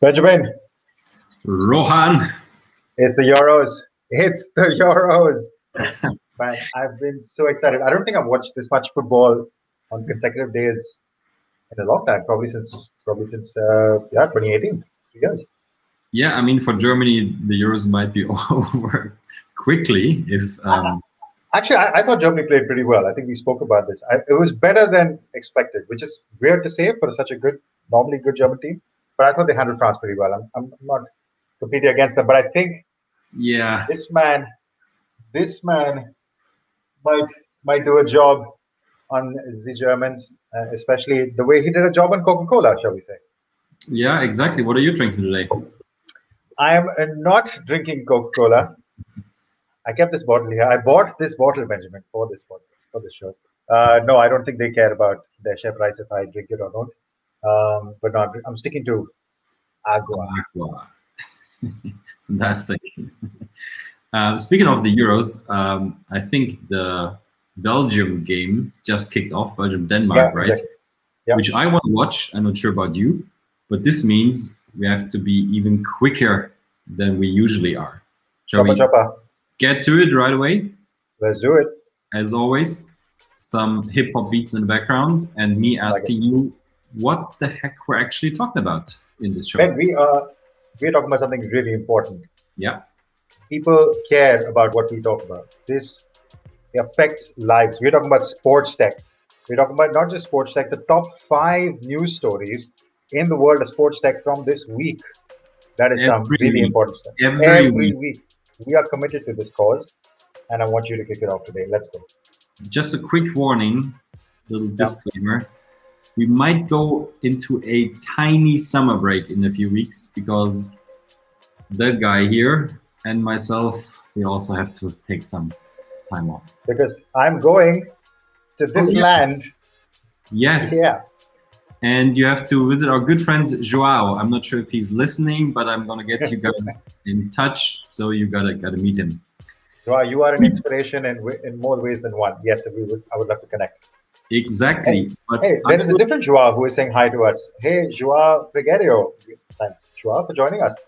Benjamin, Rohan. it's the Euros. It's the Euros. Man, I've been so excited. I don't think I've watched this much football on consecutive days in a long time. Probably since probably since uh, yeah, 2018. Two years. Yeah, I mean, for Germany, the Euros might be over quickly if. Um, Actually, I, I thought Germany played pretty well. I think we spoke about this. I, it was better than expected, which is weird to say for such a good, normally good German team. But I thought they handled France pretty well. I'm, I'm not completely against them, but I think yeah, this man, this man might might do a job on the Germans, uh, especially the way he did a job on Coca-Cola, shall we say? yeah, exactly. What are you drinking today? I am uh, not drinking Coca-Cola. I kept this bottle here. I bought this bottle, Benjamin, for this bottle, for this show. Uh, no, I don't think they care about their share price if I drink it or not. Um, but no, I'm sticking to agua. Aqua. Fantastic. Uh, speaking of the Euros, um, I think the Belgium game just kicked off, Belgium Denmark, Yeah, right? exactly. Yeah. Which I want to watch. I'm not sure about you, but this means we have to be even quicker than we usually are. Shall Choppa we choppa. get to it right away? Let's do it. As always, some hip hop beats in the background, and me Like asking you what the heck we're actually talking about in this show. Ben, we are we're talking about something really important. Yeah. People care about what we talk about. This affects lives. We're talking about sports tech. We're talking about not just sports tech, the top five news stories in the world of sports tech from this week. That is some really week. important stuff. Every week. week. We are committed to this cause, and I want you to kick it off today. Let's go. just a quick warning, little disclaimer. We might go into a tiny summer break in a few weeks because that guy here and myself, we also have to take some time off. Because I'm going to this Oh, yeah. land. Yes. Yeah. And you have to visit our good friend Joao. I'm not sure if he's listening, but I'm gonna get you guys in touch. So you gotta gotta meet him. Joao, you are an inspiration in, in more ways than one. Yes, we would. I would love to connect. Exactly. But Hey, there is a different Joao who is saying hi to us. Hey, Joao Frigerio. Thanks, Joao, for joining us.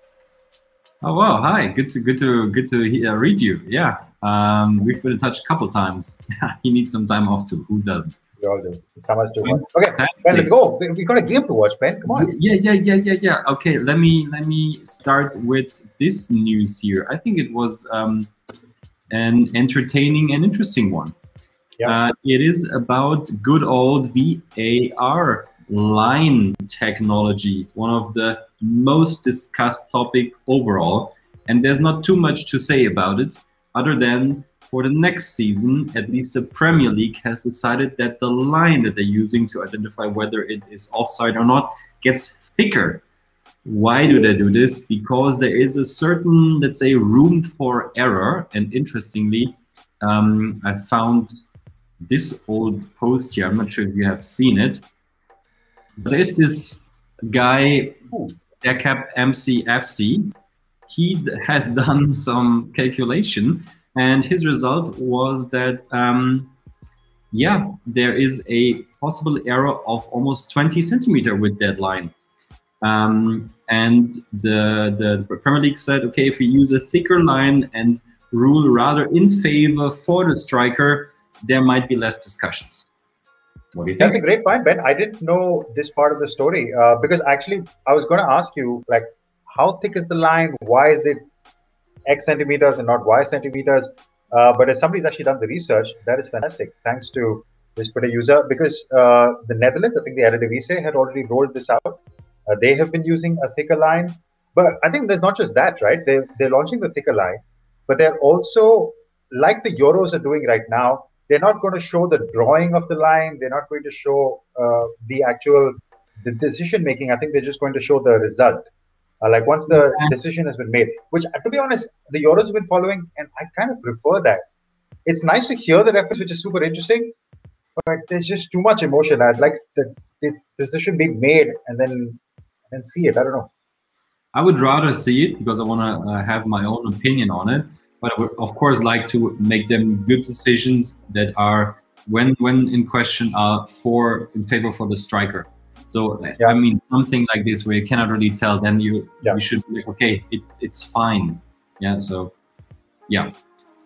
Oh wow! Hi, good to good to good to he- uh, read you. Yeah, um, we've been in touch a couple times. he needs some time off too. Who doesn't? We all do. Summer's too hot. Okay, Fantastic. Ben, let's go. We we got a game to watch, Ben. Come on. Yeah, yeah, yeah, yeah, yeah. Okay, let me let me start with this news here. I think it was um, an entertaining and interesting one. Uh, it is about good old VAR line technology, one of the most discussed topic overall. And there's not too much to say about it, other than for the next season, at least the Premier League has decided that the line that they're using to identify whether it is offside or not gets thicker. Why do they do this? Because there is a certain, let's say, room for error. And interestingly, um, I found this old post here. I'm not sure if you have seen it, but there's this guy, Ooh. Decap MCFC. He has done some calculation, and his result was that, um, yeah, there is a possible error of almost 20 centimeter with that line. Um, and the, the Premier League said, okay, if we use a thicker line and rule rather in favor for the striker, there might be less discussions. What do you That's a great point, Ben. I didn't know this part of the story uh, because actually I was going to ask you, like, how thick is the line? Why is it X centimeters and not Y centimeters? Uh, but if somebody's actually done the research, that is fantastic. Thanks to this particular user because uh, the Netherlands, I think the Eredivisie had already rolled this out. Uh, they have been using a thicker line, but I think there's not just that, right? They they're launching the thicker line, but they're also like the Euros are doing right now. They're not going to show the drawing of the line. They're not going to show uh, the actual the decision making. I think they're just going to show the result. Uh, like once the decision has been made, which to be honest, the Euros have been following, and I kind of prefer that. It's nice to hear the reference, which is super interesting, but there's just too much emotion. I'd like the, the decision being made and then and see it. I don't know. I would rather see it because I want to uh, have my own opinion on it. But I would, of course, like to make them good decisions that are, when when in question, are for in favor for the striker. So Yeah. I mean, something like this where you cannot really tell, then you Yeah. you should be like, okay, it's it's fine. Yeah. So yeah.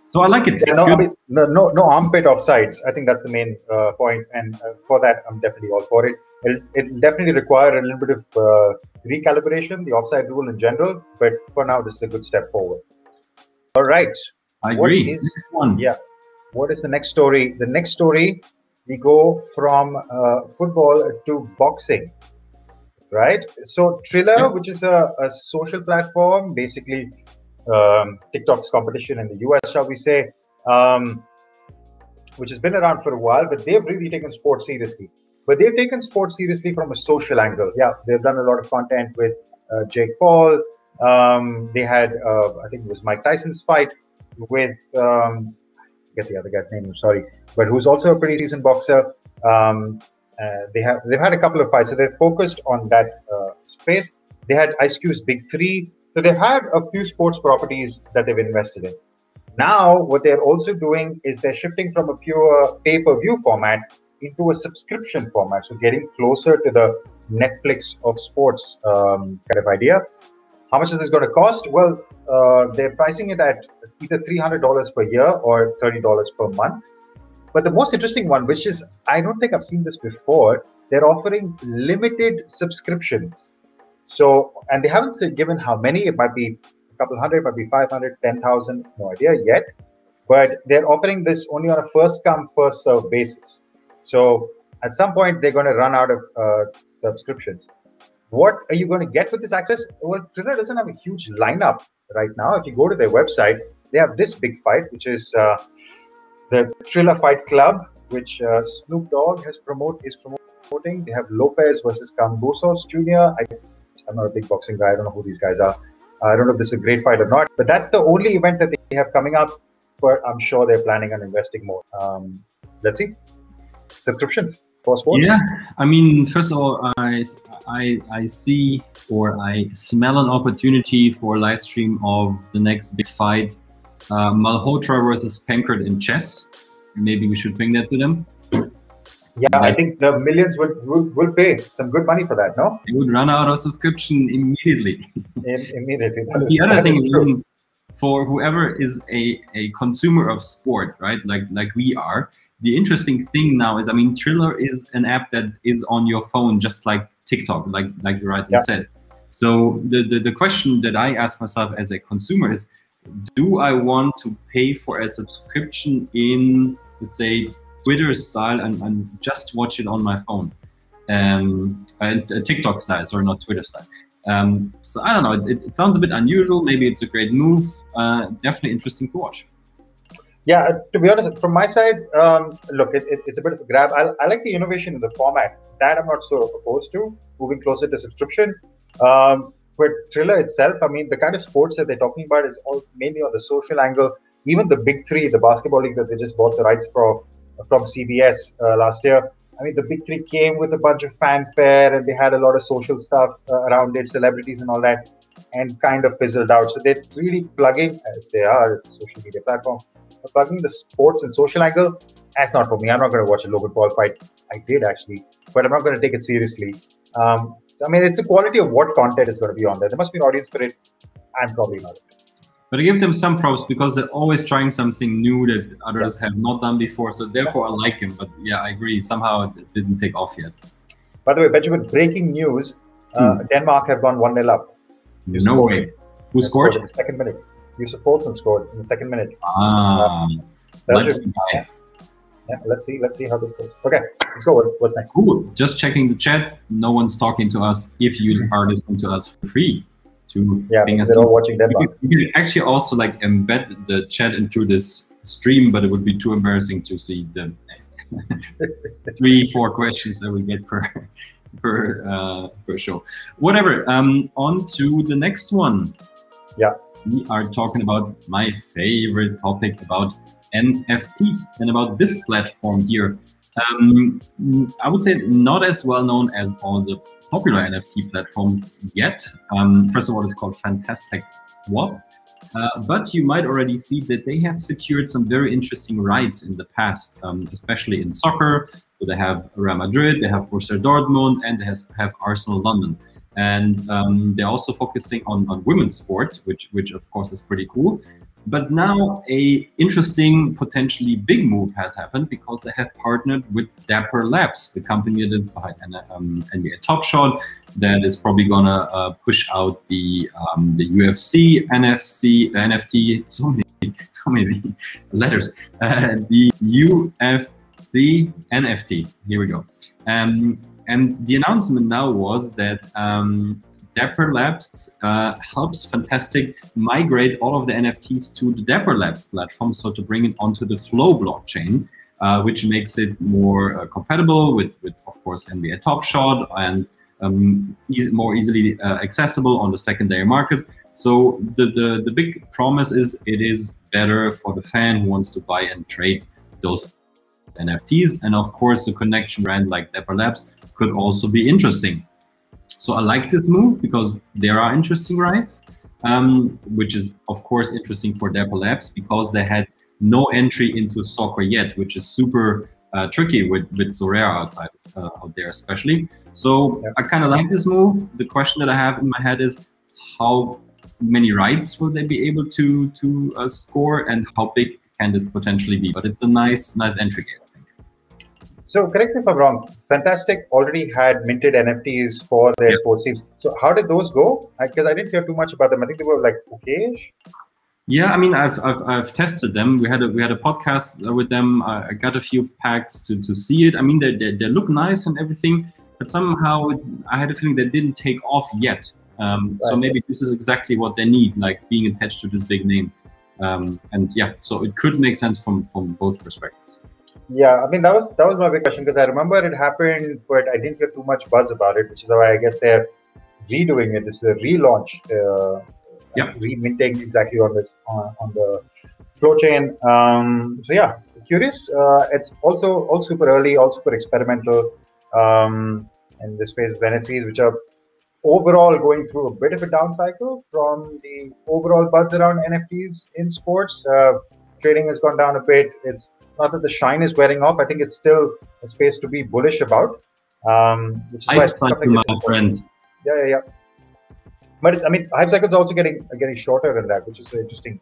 So I like it. Yeah, no, I mean, no, no, no armpit offsides. I think that's the main uh, point, and uh, for that, I'm definitely all for it. It'll, it'll definitely require a little bit of uh, recalibration, the offside rule in general, but for now, this is a good step forward. All right, I what agree. is- Next one. yeah. What is the next story? The next story, we go from uh, football to boxing, right? So Triller, Yeah. which is a, a social platform, basically um, TikTok's competition in the US, shall we say, um, which has been around for a while, but they've really taken sports seriously. But they've taken sports seriously from a social angle. Yeah, they've done a lot of content with uh, Jake Paul. Um, they had, uh, I think it was Mike Tyson's fight with, um, forget the other guy's name. I'm sorry, but who's also a pretty seasoned boxer. Um, uh, they have they've had a couple of fights, so they're focused on that uh, space. They had Ice Cube's Big Three, so they've had a few sports properties that they've invested in. Now, what they're also doing is they're shifting from a pure pay-per-view format into a subscription format, so getting closer to the Netflix of sports um, kind of idea. How much is this going to cost? Well, uh, they're pricing it at either $300 per year or $30 per month. But the most interesting one, which is I don't think I've seen this before, they're offering limited subscriptions. So, and they haven't given how many. It might be a couple hundred, might be 500, 10,000, no idea yet. But they're offering this only on a first come, first serve basis. So, at some point, they're going to run out of uh, subscriptions. What are you going to get with this access? Well, Triller doesn't have a huge lineup right now. If you go to their website, they have this big fight, which is uh, the Triller Fight Club, which uh, Snoop Dogg has promote is promoting. They have Lopez versus Kambosos Jr. I, I'm not a big boxing guy. I don't know who these guys are. I don't know if this is a great fight or not. But that's the only event that they have coming up. But I'm sure they're planning on investing more. Um, let's see. Subscription. Yeah, I mean, first of all, I I I see or I smell an opportunity for a live stream of the next big fight, uh, Malhotra versus Pankrat in chess. Maybe we should bring that to them. Yeah, I think the millions will, will, will pay some good money for that, no? They would run out of subscription immediately. In, immediately. But the other thing is is, true. even for whoever is a, a consumer of sport, right? Like like we are. The interesting thing now is, I mean, Triller is an app that is on your phone, just like TikTok, like like you rightly Yeah. said. So the, the the question that I ask myself as a consumer is, do I want to pay for a subscription in, let's say, Twitter style and, and just watch it on my phone? Um, and uh, TikTok style, sorry, not Twitter style. Um, so I don't know. It, it sounds a bit unusual. Maybe it's a great move. Uh, definitely interesting to watch. Yeah, uh, to be honest, from my side, um, look, it, it, it's a bit of a grab. I, I like the innovation in the format. That I'm not so opposed to, moving closer to subscription. Um, but Triller itself, I mean, the kind of sports that they're talking about is all mainly on the social angle. Even the big three, the basketball league that they just bought the rights for from CBS uh, last year. I mean, the big three came with a bunch of fanfare and they had a lot of social stuff uh, around it, celebrities and all that, and kind of fizzled out. So they're really plugging, as they are, social media platform, plugging the sports and social angle. That's not for me. I'm not going to watch a Logan Paul fight. I did actually, but I'm not going to take it seriously. Um, I mean, it's the quality of what content is going to be on there. There must be an audience for it. I'm probably not. But I give them some props because they're always trying something new that others have not done before. So therefore, I like him. But yeah, I agree. Somehow it didn't take off yet. By the way, Benjamin, breaking news uh, Denmark have gone 1 0 up. You no scored. way. Who They scored? in the second minute? Yussuf Poulsen scored in the second minute. Ah, Belgium. Guy. Yeah, let's see. Let's see how this goes. Okay, let's go. What's next? Cool. Just checking the chat. No one's talking to us. If you are listening to us for free, to Yeah, they're all watching You Denmark. could, you could actually also like embed the chat into this stream, but it would be too embarrassing to see the three, four questions that we get per per uh, per show. Whatever. Um, on to the next one. Yeah. we are talking about my favorite topic about NFTs and about this platform here. Um, I would say not as well known as all the popular NFT platforms yet. Um, first of all, it's called Fantastec SWAP. Uh, but you might already see that they have secured some very interesting rights in the past, um, especially in soccer. So they have Real Madrid, they have Borussia Dortmund, and they have, have Arsenal London. And um, they're also focusing on, on women's sport, which, which of course is pretty cool. But now a interesting, potentially big move has happened because they have partnered with Dapper Labs, the company that is behind um, NBA Top Shot, that is probably gonna uh, push out the um, the UFC, NFC, NFT, so many, so many letters, uh, the UFC NFT. Here we go. Um, and the announcement now was that um, Dapper Labs uh, helps Fantastec migrate all of the NFTs to the Dapper Labs platform, so to bring it onto the Flow blockchain, uh, which makes it more uh, compatible with, with, of course, NBA Top Shot and um, easy, more easily uh, accessible on the secondary market. So the, the, the big promise is it is better for the fan who wants to buy and trade those NFTs. And of course, the connection brand like Dapper Labs could also be interesting. So I like this move because there are interesting rights, um, which is of course interesting for Dapper Labs because they had no entry into soccer yet, which is super uh, tricky with with Sorare outside uh, out there especially. So yeah. I kind of like this move. The question that I have in my head is how many rights will they be able to to uh, score and how big can this potentially be? But it's a nice nice entry game. So correct me if I'm wrong. Fantastec already had minted NFTs for their yeah. sports teams. So how did those go? Because I, I, didn't hear too much about them. I think they were like okay. Yeah, I mean, I've, I've, I've tested them. We had a we had a podcast with them. I got a few packs to, to see it. I mean, they, they, they look nice and everything, but somehow I had a feeling they didn't take off yet. Um, right. So maybe this is exactly what they need, like being attached to this big name. Um, and yeah, so it could make sense from from both perspectives. Yeah, I mean that was that was my big question because I remember it happened, but I didn't hear too much buzz about it, which is why I guess they're redoing it. This is a relaunch, uh, yeah, reminting exactly on this on, on the flow chain. Um, so yeah, curious. Uh, it's also all super early, all super experimental um, in this space of NFTs, which are overall going through a bit of a down cycle from the overall buzz around NFTs in sports. Uh, trading has gone down a bit. It's not that the shine is wearing off. I think it's still a space to be bullish about. Um, which is hype cycle, my friend. Yeah, yeah, yeah. But it's, I mean, hype cycles also getting getting shorter than that, which is interesting.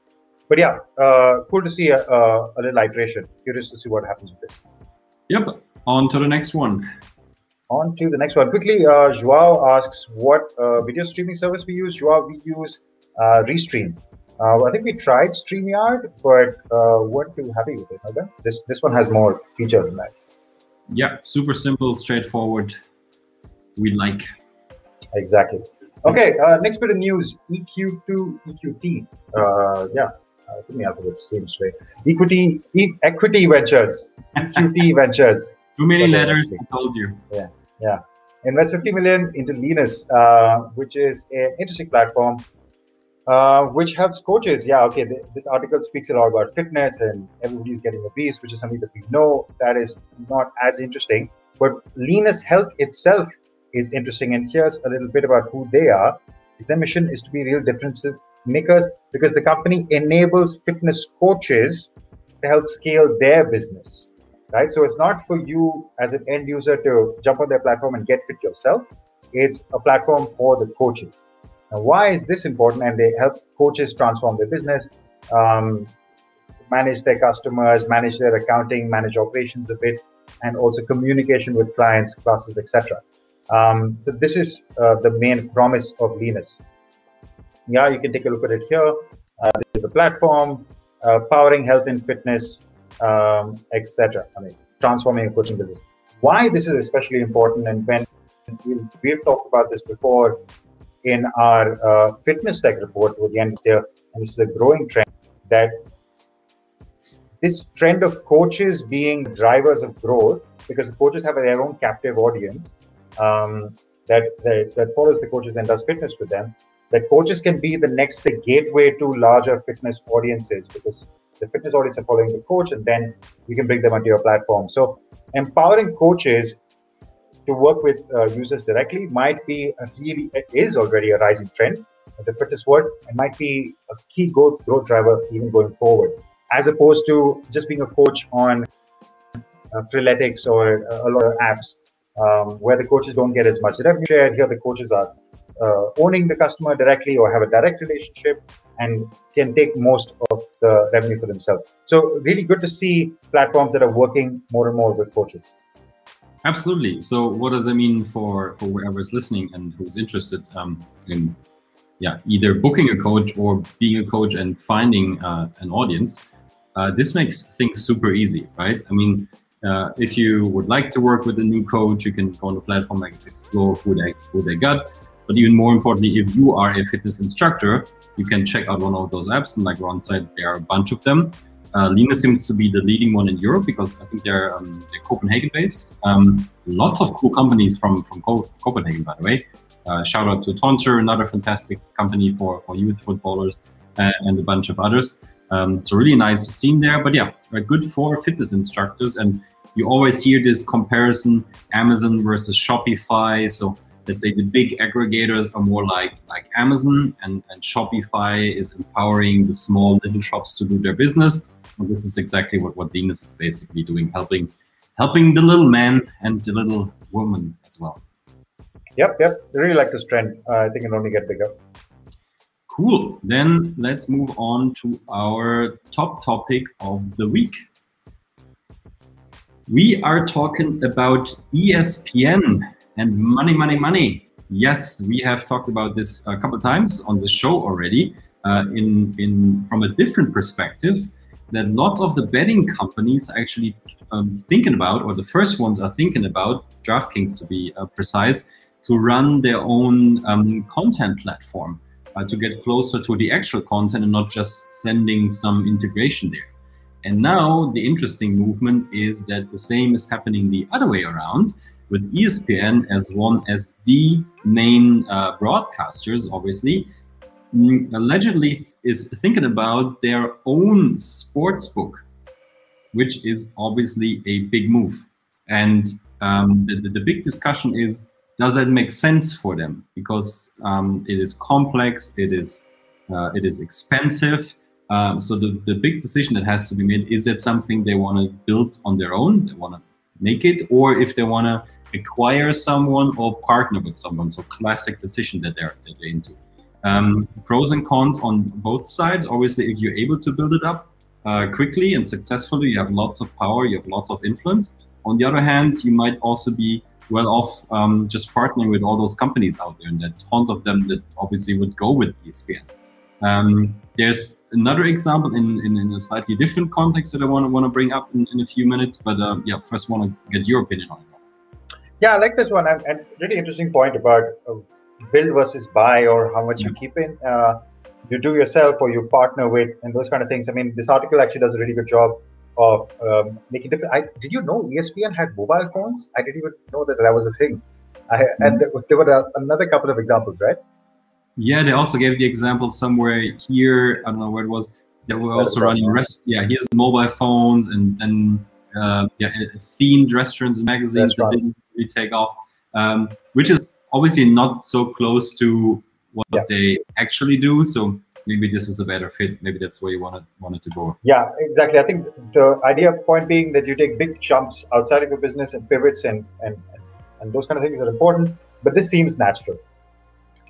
But yeah, uh, cool to see a, a, a little iteration. Curious to see what happens with this. Yep. On to the next one. On to the next one. Quickly, uh, Joao asks what uh, video streaming service we use. Joao, we use uh, Restream. Uh, I think we tried StreamYard, but uh, weren't too happy with it. Okay? This this one has more features than that. Yeah, super simple, straightforward. We like. Exactly. Okay, uh, next bit of news: EQ2 EQT. Uh, yeah, uh, give me alphabet seems right. Equity e- Equity Ventures. EQT Ventures. Too many letters. I told you. Yeah, yeah. Invest 50 million into Lenus, uh, which is an interesting platform uh, which helps coaches. Yeah, okay, th- this article speaks a lot about fitness and everybody's getting obese, which is something that we know that is not as interesting. But Lenus Health itself is interesting. And here's a little bit about who they are. Their mission is to be real difference makers because the company enables fitness coaches to help scale their business. Right. So it's not for you as an end user to jump on their platform and get fit yourself. It's a platform for the coaches. Now, why is this important? And they help coaches transform their business, um, manage their customers, manage their accounting, manage operations a bit, and also communication with clients, classes, etc. Um, so this is uh, the main promise of Lenus. Yeah, you can take a look at it here. Uh, this is the platform, uh, powering health and fitness, um, etc. I mean, transforming a coaching business. Why this is especially important, and when we've talked about this before, in our uh, fitness tech report with the end year, and this is a growing trend, that this trend of coaches being drivers of growth, because the coaches have their own captive audience um, that, that, that follows the coaches and does fitness with them, that coaches can be the next say, gateway to larger fitness audiences because the fitness audience are following the coach and then you can bring them onto your platform. So empowering coaches to work with uh, users directly might be a really is already a rising trend the fitness world and might be a key growth, growth driver even going forward, as opposed to just being a coach on uh, Freeletics or uh, a lot of apps um, where the coaches don't get as much revenue. Here, the coaches are uh, owning the customer directly or have a direct relationship and can take most of the revenue for themselves. So, really good to see platforms that are working more and more with coaches. Absolutely. So, what does that mean for for whoever is listening and who's interested um, in, yeah, either booking a coach or being a coach and finding uh, an audience? Uh, this makes things super easy, right? I mean, uh, if you would like to work with a new coach, you can go on the platform and explore who they who they got. But even more importantly, if you are a fitness instructor, you can check out one of those apps. And like Ron said, there are a bunch of them. Uh, seems to be the leading one in Europe because I think they're, um, they're Copenhagen based. Um, lots of cool companies from, from Co- Copenhagen, by the way. Uh, shout out to Tonsser, another fantastic company for, for youth footballers, uh, and a bunch of others. Um, so really nice scene there. But yeah, good for fitness instructors. And you always hear this comparison Amazon versus Shopify. So let's say the big aggregators are more like like Amazon and, and Shopify is empowering the small little shops to do their business. And this is exactly what, what Lenus is basically doing, helping helping the little man and the little woman as well. Yep, yep. I really like this trend. Uh, I think it'll only get bigger. Cool. Then let's move on to our top topic of the week. We are talking about ESPN and money, money, money. Yes, we have talked about this a couple times on the show already. Uh, in in from a different perspective, that lots of the betting companies are actually um, thinking about, or the first ones are thinking about, DraftKings to be uh, precise, to run their own um, content platform uh, to get closer to the actual content and not just sending some integration there. And now the interesting movement is that the same is happening the other way around with ESPN as one as the main uh, broadcasters, obviously, allegedly is thinking about their own sports book, which is obviously a big move. And um, the, the, big discussion is does that make sense for them? Because um, it is complex, it is uh, it is expensive, um, so the, the big decision that has to be made is that something they want to build on their own, they want to make it, or if they want to acquire someone or partner with someone. So classic decision that they're, that they're into. Um, pros and cons on both sides. Obviously, if you're able to build it up uh, quickly and successfully, you have lots of power, you have lots of influence. On the other hand, you might also be well off um, just partnering with all those companies out there, and that tons of them that obviously would go with ESPN. Um, there's another example in, in, in, a slightly different context that I want to want to bring up in, in a few minutes. But uh, yeah, first want to get your opinion on it. Yeah, I like this one, and, and really interesting point about uh, build versus buy, or how much you keep in. Uh, you do yourself, or you partner with, and those kind of things. I mean, this article actually does a really good job of um, making different. I, did you know ESPN had mobile phones? I didn't even know that that was a thing. I, mm-hmm. And there were a, another couple of examples, right? Yeah, they also gave the example somewhere here. I don't know where it was. They were also running rest. Yeah, here's mobile phones and then uh, yeah, themed restaurants and magazines that didn't really take off, um, which is obviously not so close to what yeah. they actually do. So maybe this is a better fit. Maybe that's where you wanted wanted to go. Yeah, exactly. I think the idea point being that you take big jumps outside of your business and pivots and and and those kind of things are important. But this seems natural.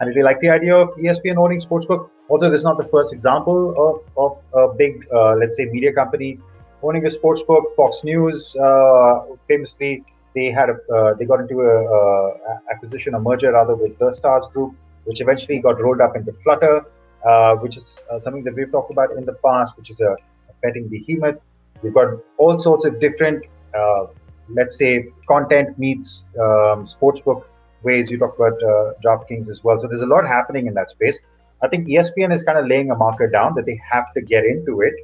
I really like the idea of ESPN owning sportsbook. Also, this is not the first example of, of a big, uh, let's say, media company owning a sportsbook. Fox News, uh, famously, they had a, uh, they got into a, a, acquisition, a merger rather, with the Stars Group, which eventually got rolled up into Flutter, uh, which is uh, something that we've talked about in the past, which is a, betting behemoth. We've got all sorts of different, uh, let's say, content meets um, sportsbook ways. You talked about uh, DraftKings as well. So there's a lot happening in that space. I think ESPN is kind of laying a marker down that they have to get into it.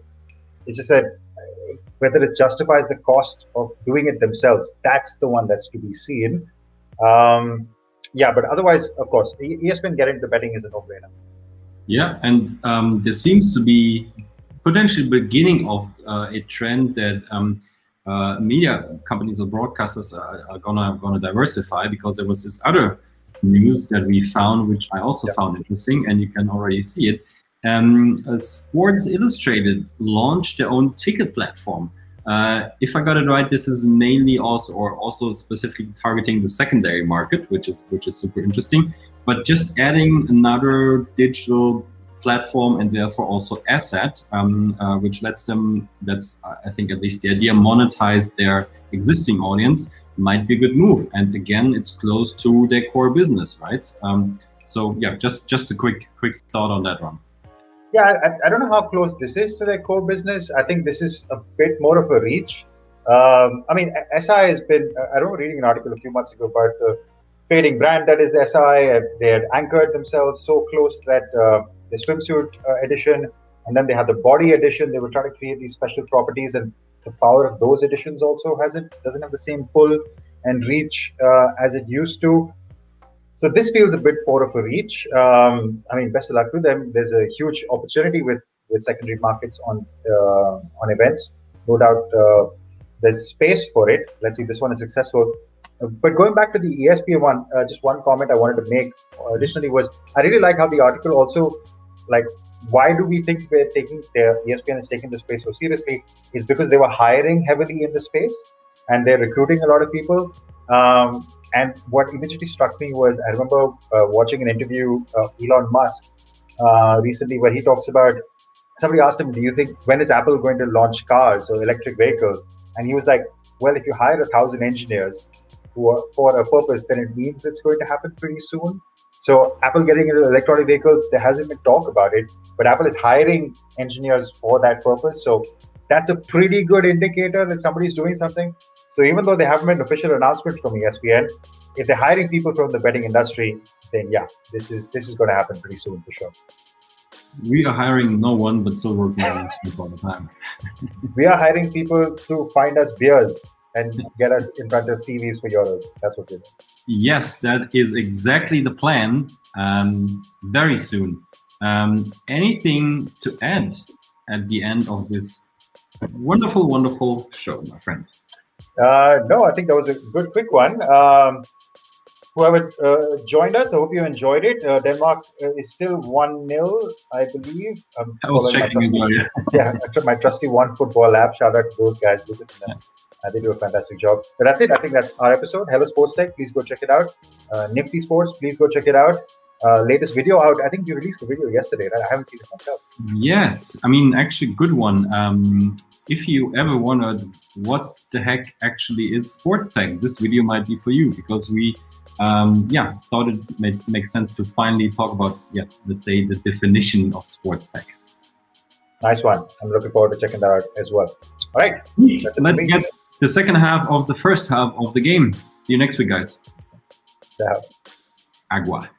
It's just that uh, whether it justifies the cost of doing it themselves, that's the one that's to be seen. Um, yeah, but otherwise, of course, ESPN getting into betting is a no-brainer. Yeah, and um, there seems to be potentially beginning of uh, a trend that um, uh, media companies or broadcasters are, are, gonna gonna diversify because there was this other news that we found, which I also yeah. found interesting, and you can already see it. Um, Sports Illustrated launched their own ticket platform. Uh, if I got it right, this is mainly also or also specifically targeting the secondary market, which is which is super interesting. But just adding another digital platform and therefore also asset, um, uh, which lets them, that's uh, I think at least the idea, monetize their existing audience might be a good move. And again, it's close to their core business, right? Um, so yeah, just just a quick quick thought on that one. Yeah, I, I, don't know how close this is to their core business. I think this is a bit more of a reach. Um, I mean, SI has been. I remember reading an article a few months ago about the fading brand that is SI. They had anchored themselves so close that uh, the swimsuit uh, edition, and then they had the body edition. They were trying to create these special properties, and the power of those editions also hasn't doesn't have the same pull and reach uh, as it used to. So this feels a bit more of a reach. Um, I mean, best of luck to them. There's a huge opportunity with with secondary markets on uh, on events. No doubt, uh, there's space for it. Let's see if this one is successful. But going back to the ESPN one, uh, just one comment I wanted to make additionally was I really like how the article also like why do we think we're taking the ESPN is taking the space so seriously is because they were hiring heavily in the space and they're recruiting a lot of people. Um, and what immediately struck me was I remember uh, watching an interview of Elon Musk uh, recently where he talks about somebody asked him, "Do you think when is Apple going to launch cars or electric vehicles?" And he was like, "Well, if you hire a thousand engineers who are, for a purpose, then it means it's going to happen pretty soon." So Apple getting into electronic vehicles, there hasn't been talk about it, but Apple is hiring engineers for that purpose. So that's a pretty good indicator that somebody's doing something. So even though they haven't made an official announcement from ESPN, if they're hiring people from the betting industry, then yeah, this is this is going to happen pretty soon for sure. We are hiring no one, but still working on it all the time. we are hiring people to find us beers and get us in front of TVs for euros. That's what we're doing. Yes, that is exactly the plan. Um, very soon. Um, anything to add at the end of this wonderful, wonderful show, my friend? Uh, no, I think that was a good, quick one. Um, whoever uh, joined us, I hope you enjoyed it. Uh, Denmark uh, is still 1 0, I believe. I'm I was checking as well, yeah. yeah, my trusty One Football app. Shout out to those guys. Lucas and them. Uh, they do a fantastic job. But that's it. I think that's our episode. Hello Sports Tech. Please go check it out. Uh, Nifty Sports. Please go check it out. Uh, latest video out. I think you released the video yesterday, right? I haven't seen it myself. Yes, I mean, actually, good one. Um, if you ever wondered what the heck actually is sports tech, this video might be for you because we, um, yeah, thought it made make sense to finally talk about, yeah, let's say the definition of sports tech. Nice one. I'm looking forward to checking that out as well. All right, let's get the second half of the first half of the game. See you next week, guys. Yeah. Agua.